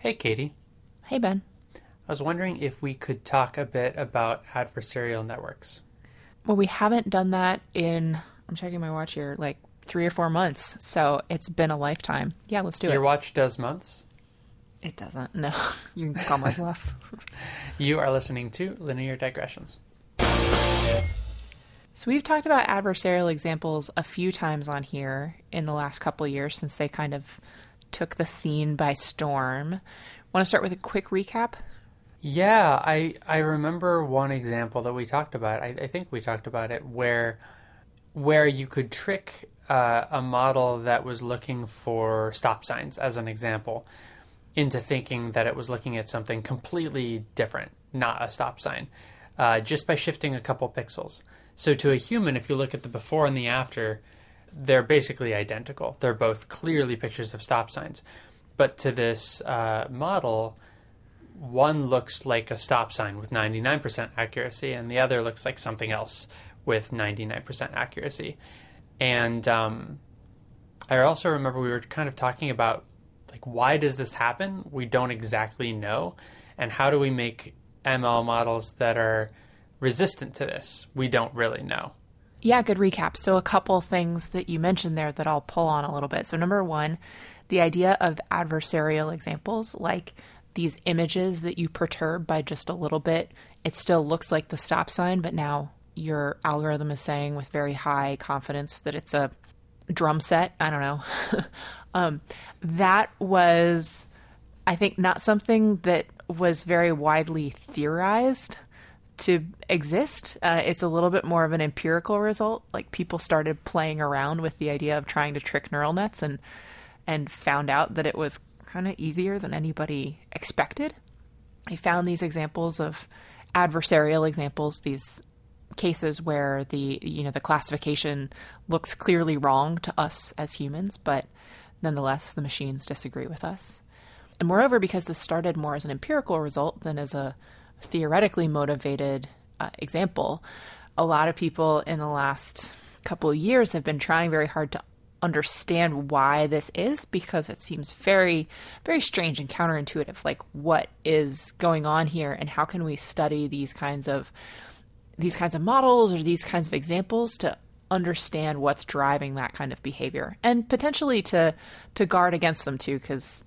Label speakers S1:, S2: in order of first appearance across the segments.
S1: Hey, Katie.
S2: Hey, Ben.
S1: I was wondering if we could talk a bit about adversarial networks.
S2: Well, we haven't done that in, I'm checking my watch here, like three or four months. So it's been a lifetime. Yeah, let's do
S1: Your
S2: it.
S1: Your watch does months.
S2: It doesn't. No, you can call my bluff.
S1: You are listening to Linear Digressions.
S2: So we've talked about adversarial examples a few times on here in the last couple of years since they kind of took the scene by storm. Want to start with a quick recap?
S1: Yeah, I I remember one example that we talked about. I, I think we talked about it where where you could trick uh, a model that was looking for stop signs, as an example, into thinking that it was looking at something completely different, not a stop sign, uh, just by shifting a couple pixels. So to a human, if you look at the before and the after, they're basically identical. They're both clearly pictures of stop signs. But to this uh, model, one looks like a stop sign with 99% accuracy, and the other looks like something else with 99% accuracy. And um, I also remember we were kind of talking about like why does this happen? We don't exactly know, and how do we make ML models that are resistant to this? We don't really know.
S2: Yeah, good recap. So, a couple things that you mentioned there that I'll pull on a little bit. So, number one, the idea of adversarial examples, like these images that you perturb by just a little bit, it still looks like the stop sign, but now your algorithm is saying with very high confidence that it's a drum set. I don't know. um, that was, I think, not something that was very widely theorized to exist. Uh, it's a little bit more of an empirical result. Like people started playing around with the idea of trying to trick neural nets and and found out that it was kind of easier than anybody expected. I found these examples of adversarial examples, these cases where the you know the classification looks clearly wrong to us as humans, but nonetheless the machines disagree with us. And moreover, because this started more as an empirical result than as a theoretically motivated uh, example, a lot of people in the last couple of years have been trying very hard to understand why this is because it seems very very strange and counterintuitive. Like what is going on here and how can we study these kinds of these kinds of models or these kinds of examples to understand what's driving that kind of behavior? And potentially to to guard against them too because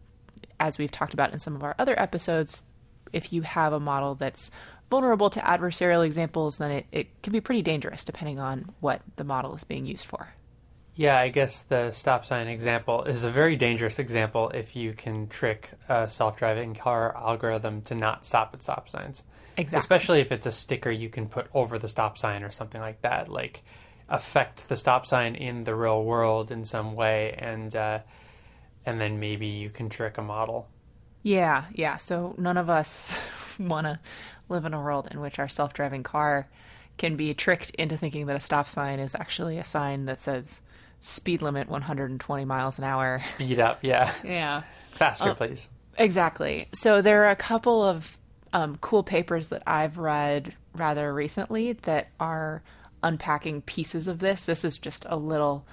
S2: as we've talked about in some of our other episodes if you have a model that's vulnerable to adversarial examples then it, it can be pretty dangerous depending on what the model is being used for
S1: Yeah, I guess the stop sign example is a very dangerous example if you can trick a self driving car algorithm to not stop at stop signs.
S2: Exactly.
S1: Especially if it's a sticker you can put over the stop sign or something like that. Like affect the stop sign in the real world in some way and uh, and then maybe you can trick a model.
S2: Yeah, yeah. So none of us want to live in a world in which our self driving car can be tricked into thinking that a stop sign is actually a sign that says speed limit 120 miles an hour.
S1: Speed up, yeah.
S2: Yeah.
S1: Faster, please.
S2: Exactly. So there are a couple of um, cool papers that I've read rather recently that are unpacking pieces of this. This is just a little,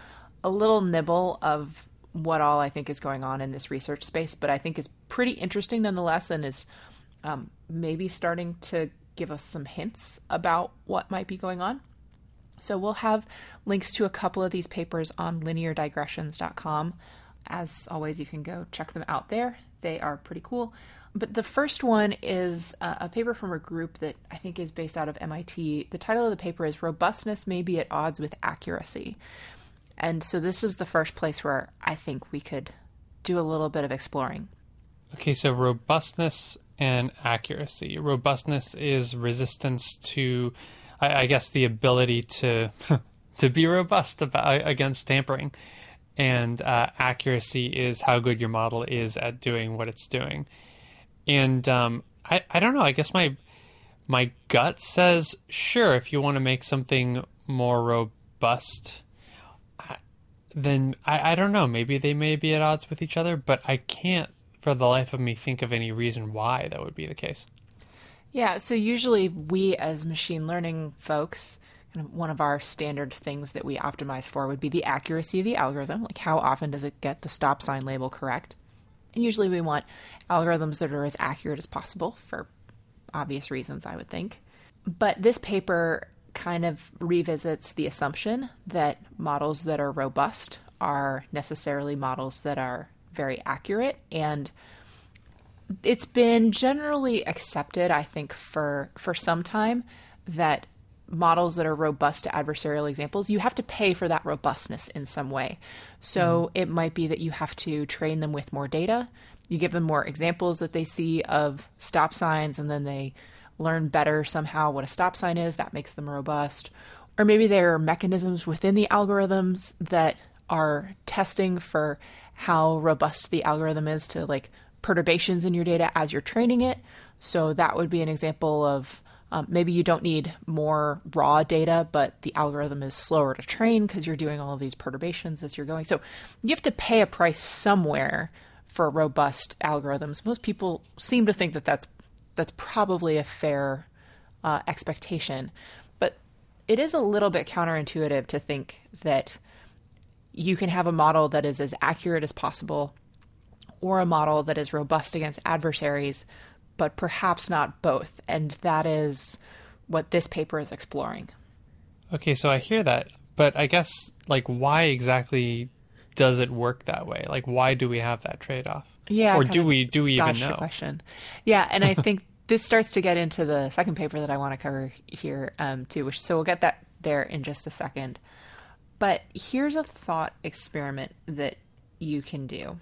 S2: a little nibble of what all I think is going on in this research space, but I think is pretty interesting nonetheless, and is um, maybe starting to give us some hints about what might be going on. So we'll have links to a couple of these papers on lineardigressions.com. As always, you can go check them out there. They are pretty cool. But the first one is uh, a paper from a group that I think is based out of MIT. The title of the paper is Robustness May Be at Odds with Accuracy. And so this is the first place where I think we could do a little bit of exploring.
S3: Okay, so robustness and accuracy. Robustness is resistance to, I, I guess, the ability to to be robust about, against tampering, and uh, accuracy is how good your model is at doing what it's doing. And um, I I don't know. I guess my my gut says sure if you want to make something more robust then I, I don't know. Maybe they may be at odds with each other, but I can't for the life of me think of any reason why that would be the case.
S2: Yeah, so usually we as machine learning folks, one of our standard things that we optimize for would be the accuracy of the algorithm, like how often does it get the stop sign label correct? And usually we want algorithms that are as accurate as possible for obvious reasons, I would think. But this paper kind of revisits the assumption that models that are robust are necessarily models that are very accurate and it's been generally accepted i think for for some time that models that are robust to adversarial examples you have to pay for that robustness in some way so mm-hmm. it might be that you have to train them with more data you give them more examples that they see of stop signs and then they learn better somehow what a stop sign is, that makes them robust. Or maybe there are mechanisms within the algorithms that are testing for how robust the algorithm is to like perturbations in your data as you're training it. So that would be an example of um, maybe you don't need more raw data, but the algorithm is slower to train because you're doing all of these perturbations as you're going. So you have to pay a price somewhere for robust algorithms. Most people seem to think that that's that's probably a fair uh, expectation. But it is a little bit counterintuitive to think that you can have a model that is as accurate as possible or a model that is robust against adversaries, but perhaps not both. And that is what this paper is exploring.
S1: Okay, so I hear that, but I guess like why exactly does it work that way? Like why do we have that trade off?
S2: Yeah.
S1: Or do we do we even know?
S2: Question. Yeah, and I think this starts to get into the second paper that I want to cover here um, too. Which so we'll get that there in just a second. But here's a thought experiment that you can do.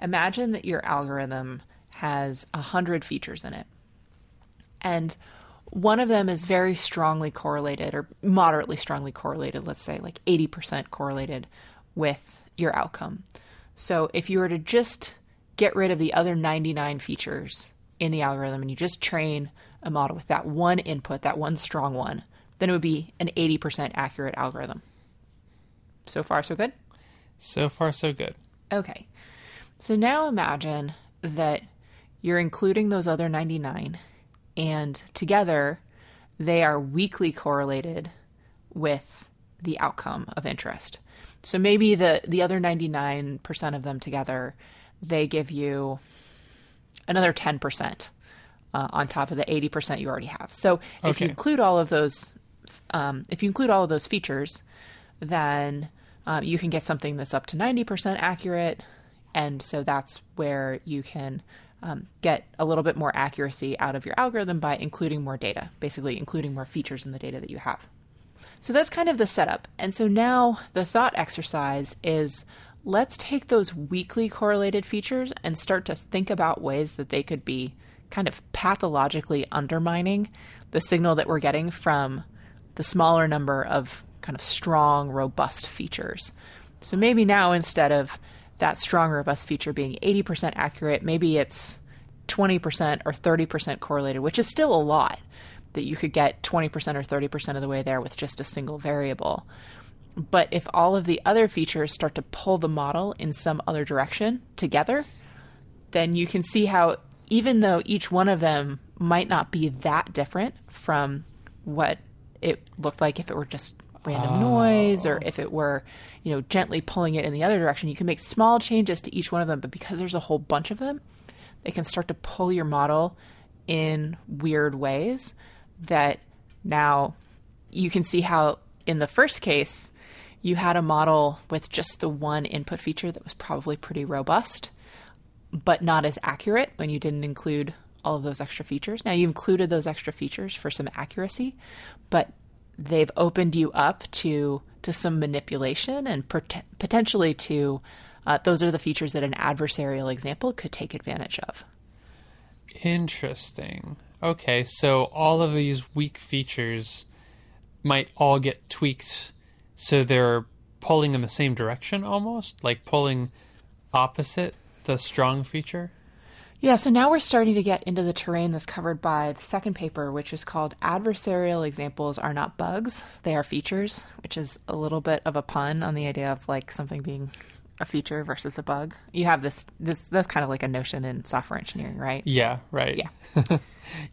S2: Imagine that your algorithm has a hundred features in it, and one of them is very strongly correlated or moderately strongly correlated. Let's say like eighty percent correlated with your outcome. So if you were to just get rid of the other 99 features in the algorithm and you just train a model with that one input, that one strong one, then it would be an 80% accurate algorithm. So far, so good?
S1: So far, so good.
S2: Okay. So now imagine that you're including those other 99 and together they are weakly correlated with the outcome of interest. So maybe the, the other 99% of them together, they give you another 10% uh, on top of the 80% you already have. So if okay. you include all of those, um, if you include all of those features, then um, you can get something that's up to 90% accurate. And so that's where you can um, get a little bit more accuracy out of your algorithm by including more data, basically including more features in the data that you have. So that's kind of the setup. And so now the thought exercise is let's take those weakly correlated features and start to think about ways that they could be kind of pathologically undermining the signal that we're getting from the smaller number of kind of strong, robust features. So maybe now instead of that strong, robust feature being 80% accurate, maybe it's 20% or 30% correlated, which is still a lot that you could get 20% or 30% of the way there with just a single variable. But if all of the other features start to pull the model in some other direction together, then you can see how, even though each one of them might not be that different from what it looked like if it were just random oh. noise or if it were, you know, gently pulling it in the other direction, you can make small changes to each one of them. But because there's a whole bunch of them, they can start to pull your model in weird ways that now you can see how in the first case you had a model with just the one input feature that was probably pretty robust, but not as accurate when you didn't include all of those extra features. Now, you included those extra features for some accuracy, but they've opened you up to to some manipulation and pot- potentially to uh, those are the features that an adversarial example could take advantage of.
S1: Interesting. Okay, so all of these weak features might all get tweaked so they're pulling in the same direction almost, like pulling opposite the strong feature.
S2: Yeah, so now we're starting to get into the terrain that's covered by the second paper, which is called Adversarial Examples Are Not Bugs, They Are Features, which is a little bit of a pun on the idea of like something being a feature versus a bug. You have this this that's kind of like a notion in software engineering, right?
S1: Yeah, right.
S2: Yeah.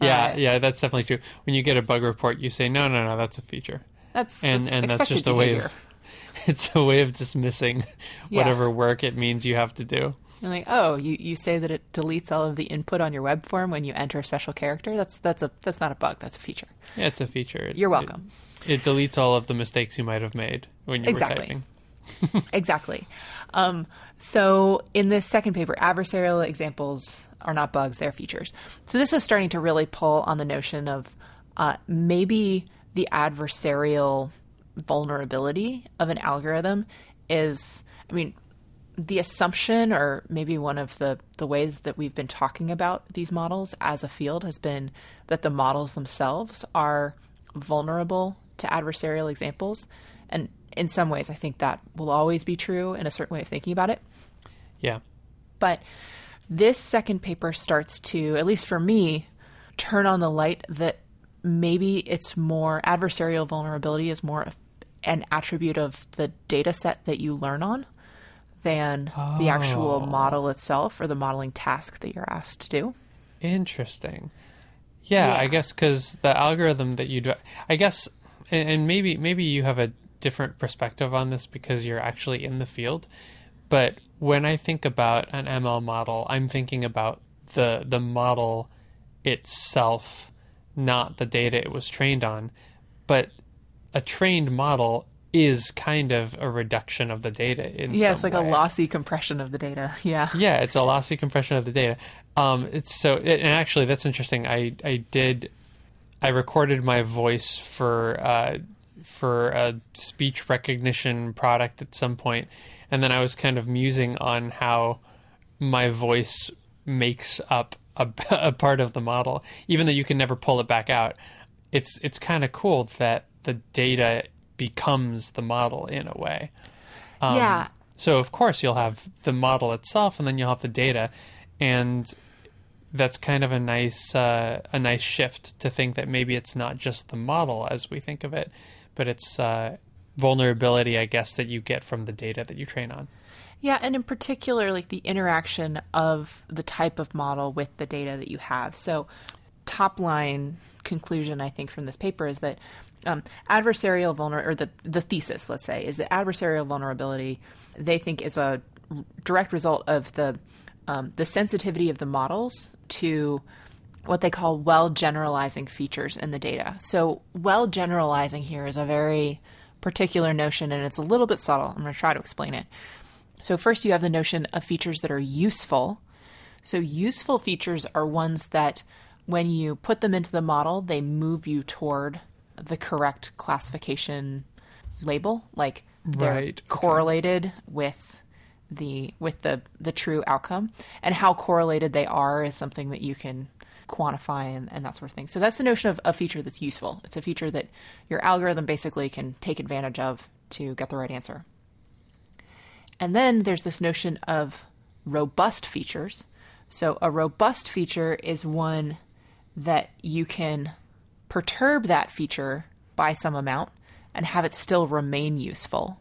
S1: yeah, uh, yeah, that's definitely true. When you get a bug report, you say, "No, no, no, that's a feature."
S2: That's
S1: and
S2: that's
S1: and that's just a way of it's a way of dismissing whatever yeah. work it means you have to do.
S2: You're like, oh, you, you say that it deletes all of the input on your web form when you enter a special character. That's that's a that's not a bug. That's a feature.
S1: Yeah, it's a feature. It-
S2: You're welcome.
S1: It, it deletes all of the mistakes you might have made when you
S2: Exactly.
S1: were typing.
S2: exactly. Um, so in this second paper, adversarial examples are not bugs; they're features. So this is starting to really pull on the notion of uh, maybe the adversarial vulnerability of an algorithm is. I mean, the assumption or maybe one of the, the ways that we've been talking about these models as a field has been that the models themselves are vulnerable to adversarial examples. And in some ways i think that will always be true in a certain way of thinking about it.
S1: Yeah.
S2: but this second paper starts to at least for me turn on the light that maybe it's more adversarial vulnerability is more an attribute of the data set that you learn on than the actual oh. model itself or the modeling task that you're asked to do.
S1: Interesting. Yeah,
S2: Yeah.
S1: I guess because the algorithm that you do, I guess, and, and maybe maybe you have a different perspective on this because you're actually in the field. But when I think about an ML model, I'm thinking about the the model itself, not the data it was trained on. But a trained model is kind of a reduction of the data in
S2: Yeah, it's like
S1: way.
S2: a lossy compression of the data. Yeah.
S1: Yeah, it's a lossy compression of the data. Um, it's so, and actually, that's interesting. I I did, I recorded my voice for uh, for a speech recognition product at some point, and then I was kind of musing on how my voice makes up a, a part of the model, even though you can never pull it back out. It's it's kind of cool that the data becomes the model in a way. Um,
S2: yeah.
S1: So of course you'll have the model itself, and then you'll have the data, and that's kind of a nice uh, a nice shift to think that maybe it's not just the model as we think of it, but it's uh, vulnerability, I guess, that you get from the data that you train on.
S2: Yeah, and in particular, like the interaction of the type of model with the data that you have. So, top line conclusion, I think, from this paper is that um, adversarial vulner or the the thesis, let's say, is that adversarial vulnerability they think is a direct result of the um, the sensitivity of the models to what they call well generalizing features in the data. So, well generalizing here is a very particular notion and it's a little bit subtle. I'm going to try to explain it. So, first, you have the notion of features that are useful. So, useful features are ones that, when you put them into the model, they move you toward the correct classification label. Like they're
S1: Right, okay.
S2: correlated with the with the the true outcome, and how correlated they are is something that you can quantify and, and that sort of thing. So that's the notion of a feature that's useful. It's a feature that your algorithm basically can take advantage of to get the right answer. And then there's this notion of robust features. So a robust feature is one that you can perturb that feature by some amount and have it still remain useful.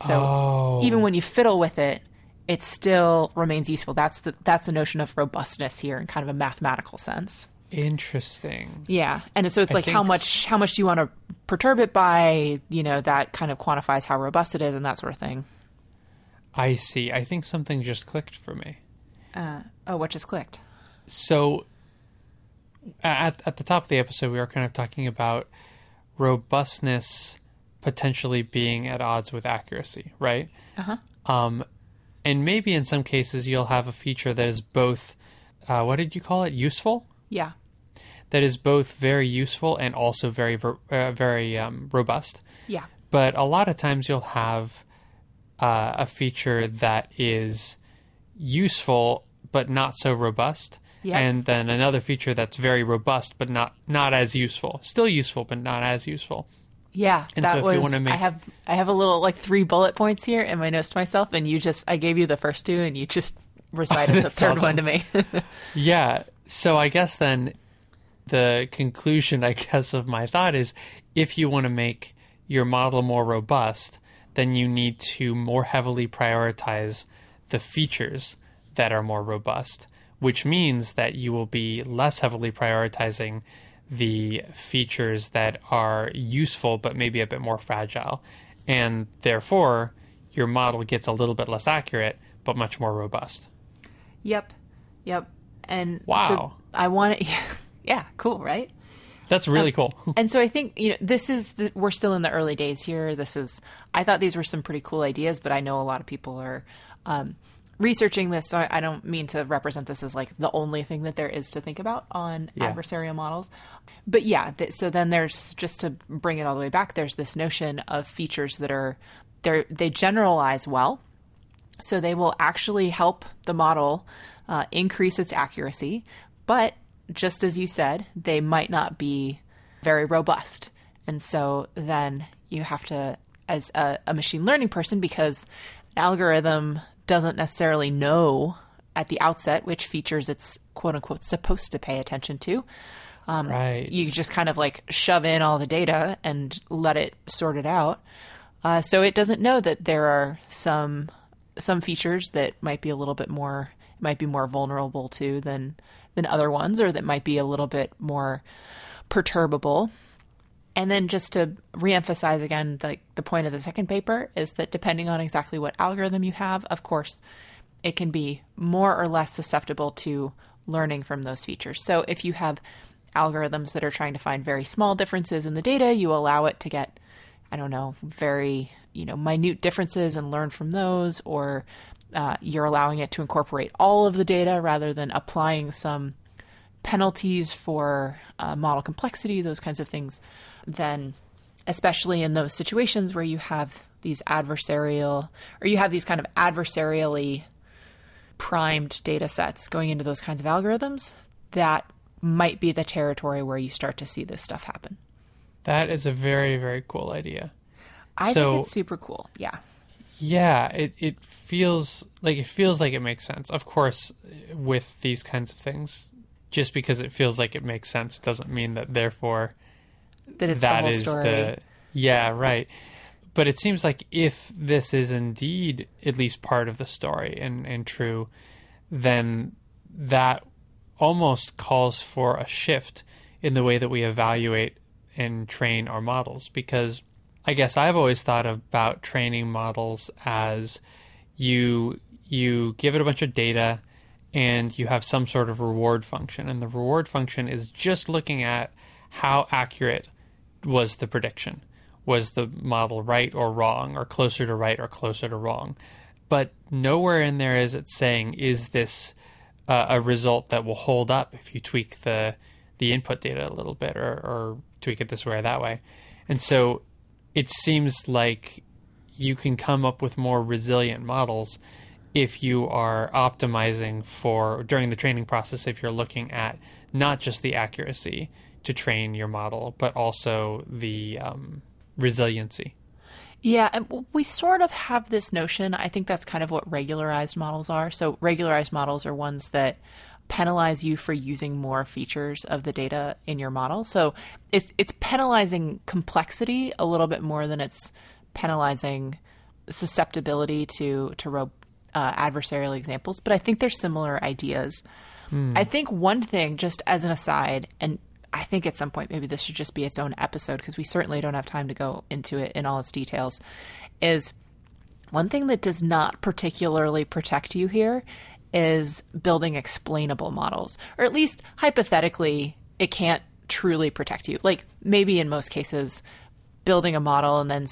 S2: So
S1: Oh.
S2: even when you fiddle with it, it still remains useful. That's the that's the notion of robustness here in kind of a mathematical sense.
S1: Interesting.
S2: Yeah, and so it's
S1: I
S2: like how much how much do you want to perturb it by? You know that kind of quantifies how robust it is and that sort of thing.
S1: I see. I think something just clicked for me.
S2: Uh, oh, what just clicked?
S1: So at at the top of the episode, we were kind of talking about robustness potentially being at odds with accuracy, right?
S2: Uh huh.
S1: Um, and maybe in some cases you'll have a feature that is both, uh, what did you call it? Useful.
S2: Yeah.
S1: That is both very useful and also very ver- uh, very um, robust.
S2: Yeah.
S1: But a lot of times you'll have uh, a feature that is useful but not so robust.
S2: Yeah.
S1: And then another feature that's very robust but not not as useful. Still useful but not as useful.
S2: Yeah,
S1: And
S2: that
S1: so
S2: was.
S1: make-
S2: I have I have a little like three bullet points here in my notes to myself, and you just I gave you the first two, and you just recited the third
S1: awesome.
S2: one to me.
S1: Yeah. So I guess then the conclusion, I guess, of my thought is if you want to make your model more robust, then you need to more heavily prioritize the features that are more robust, which means that you will be less heavily prioritizing the features that are useful but maybe a bit more fragile. And therefore, your model gets a little bit less accurate, but much more robust.
S2: Yep. Yep. And
S1: Wow.
S2: so I want it. yeah, cool, right?
S1: That's really cool.
S2: And so I think you know this is the, we're still in the early days here. This is I thought these were some pretty cool ideas, but I know a lot of people are um, researching this, so I, I don't mean to represent this as like the only thing that there is to think about on
S1: Yeah.
S2: adversarial models. But yeah, th- so then there's just to bring it all the way back. There's this notion of features that are they they generalize well, so they will actually help the model uh, increase its accuracy, but just as you said, they might not be very robust. And so then you have to, as a, a machine learning person, because an algorithm doesn't necessarily know at the outset which features it's quote unquote supposed to pay attention to.
S1: right.
S2: You just kind of like shove in all the data and let it sort it out. Uh, so it doesn't know that there are some some features that might be a little bit more might be more vulnerable to than than other ones, or that might be a little bit more perturbable. And then just to reemphasize again, the the point of the second paper is that depending on exactly what algorithm you have, of course, it can be more or less susceptible to learning from those features. So if you have algorithms that are trying to find very small differences in the data, you allow it to get, I don't know, very you know minute differences and learn from those, or uh, you're allowing it to incorporate all of the data rather than applying some penalties for uh, model complexity, those kinds of things, then especially in those situations where you have these adversarial or you have these kind of adversarially primed data sets going into those kinds of algorithms, that might be the territory where you start to see this stuff happen.
S1: that is a very, very cool idea.
S2: I
S1: So-
S2: think it's super cool. Yeah.
S1: Yeah, it, it feels like it feels like it makes sense. Of course, with these kinds of things, just because it feels like it makes sense doesn't mean that therefore
S2: That it's
S1: that
S2: the
S1: is the yeah right. But it seems like if this is indeed at least part of the story and and true then that almost calls for a shift in the way that we evaluate and train our models. Because i guess i've always thought about training models as you you give it a bunch of data and you have some sort of reward function. And the reward function is just looking at how accurate was the prediction. Was the model right or wrong or closer to right or closer to wrong? But nowhere in there is it saying is this uh, a result that will hold up if you tweak the the input data a little bit or, or tweak it this way or that way. And so it seems like you can come up with more resilient models if you are optimizing for during the training process if you're looking at not just the accuracy to train your model but also the um, resiliency
S2: Yeah, and we sort of have this notion. I think that's kind of what regularized models are. So, regularized models are ones that penalize you for using more features of the data in your model. So, it's it's penalizing complexity a little bit more than it's penalizing susceptibility to to ro- uh, adversarial examples. But I think they're similar ideas. I think one thing, just as an aside, and I think at some point maybe this should just be its own episode because we certainly don't have time to go into it in all its details, is one thing that does not particularly protect you here is building explainable models, or at least hypothetically, it can't truly protect you. Like maybe in most cases, building a model and then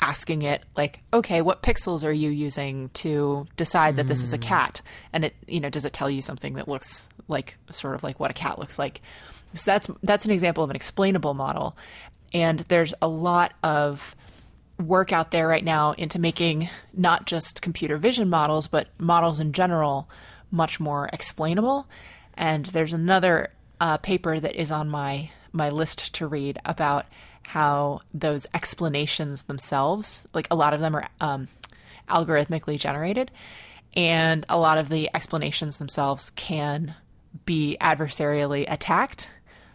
S2: asking it like okay what pixels are you using to decide that this is a cat? And it you know does it tell you something that looks like sort of like what a cat looks like? So that's that's an example of an explainable model. And there's a lot of work out there right now into making not just computer vision models but models in general much more explainable. And there's another uh, paper that is on my my list to read about how those explanations themselves like a lot of them are um, algorithmically generated and a lot of the explanations themselves can be adversarially attacked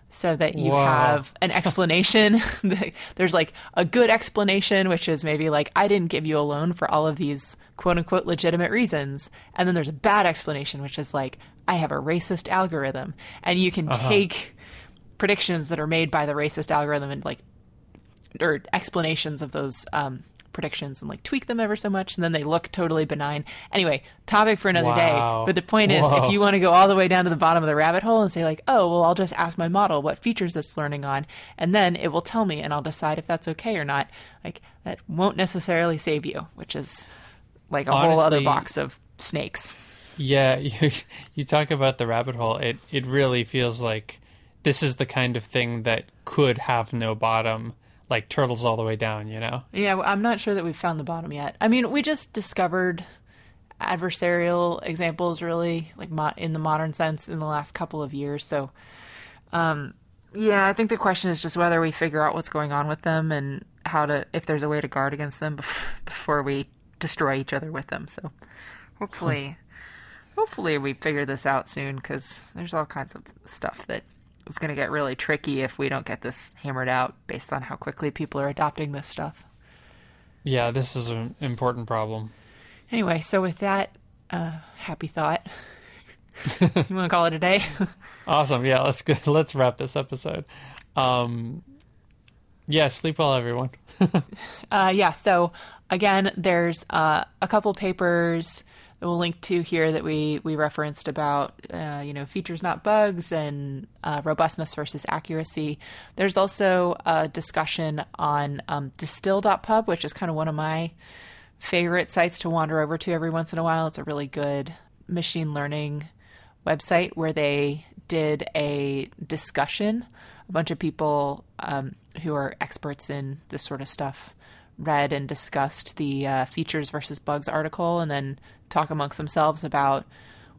S2: so that you
S1: Wow.
S2: have an explanation. There's like a good explanation, which is maybe like, I didn't give you a loan for all of these quote unquote legitimate reasons. And then there's a bad explanation, which is like, I have a racist algorithm. And you can take predictions that are made by the racist algorithm and like, or explanations of those um, predictions and like tweak them ever so much, and then they look totally benign. Anyway, topic for another
S1: Wow.
S2: day. But the point is, if you want to go all the way down to the bottom of the rabbit hole and say like, oh, well, I'll just ask my model what features it's learning on, and then it will tell me, and I'll decide if that's okay or not. Like that won't necessarily save you, which is like a whole other box of snakes.
S1: Yeah, you you talk about the rabbit hole. It it really feels like this is the kind of thing that could have no bottom, like turtles all the way down. You know?
S2: Yeah, I'm not sure that we've found the bottom yet. I mean, we just discovered adversarial examples, really, like mo- in the modern sense, in the last couple of years. So, um, yeah, I think the question is just whether we figure out what's going on with them and how to, if there's a way to guard against them bef- before we destroy each other with them. So, hopefully, hopefully we figure this out soon because there's all kinds of stuff that is going to get really tricky if we don't get this hammered out based on how quickly people are adopting this stuff.
S1: Yeah, this is an important problem.
S2: Anyway, so with that uh, happy thought, you want to call it a day?
S1: Awesome. Yeah, let's go. Let's wrap this episode. Um, yeah, sleep well, everyone.
S2: uh, yeah. So again, there's uh, a couple papers we'll link to here that we we referenced about uh, you know features not bugs and uh, robustness versus accuracy. There's also a discussion on um, distill.pub, which is kind of one of my favorite sites to wander over to every once in a while. It's a really good machine learning website where they did a discussion. A bunch of people um, who are experts in this sort of stuff read and discussed the uh, features versus bugs article and then talk amongst themselves about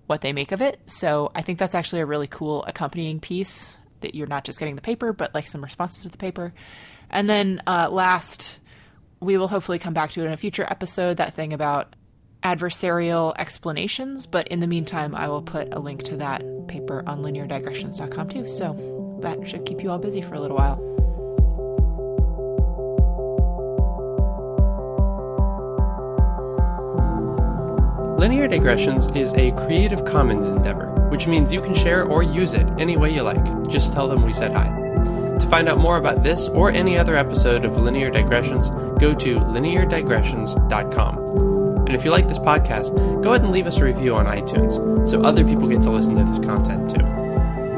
S2: what they make of it. So I think that's actually a really cool accompanying piece that you're not just getting the paper, but like some responses to the paper. And then uh, last, we will hopefully come back to it in a future episode that thing about adversarial explanations. But in the meantime, I will put a link to that paper on lineardigressions.com too. So that should keep you all busy for a little while.
S4: Linear Digressions is a Creative Commons endeavor, which means you can share or use it any way you like. Just tell them we said hi. To find out more about this or any other episode of Linear Digressions, go to lineardigressions.com. And if you like this podcast, go ahead and leave us a review on iTunes so other people get to listen to this content too.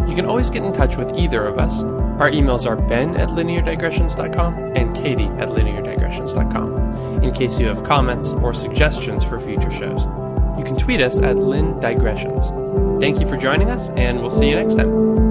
S4: You can always get in touch with either of us. Our emails are ben at lineardigressions.com and katie at lineardigressions.com in case you have comments or suggestions for future shows. You can tweet us at Lin Digressions. Thank you for joining us, and we'll see you next time.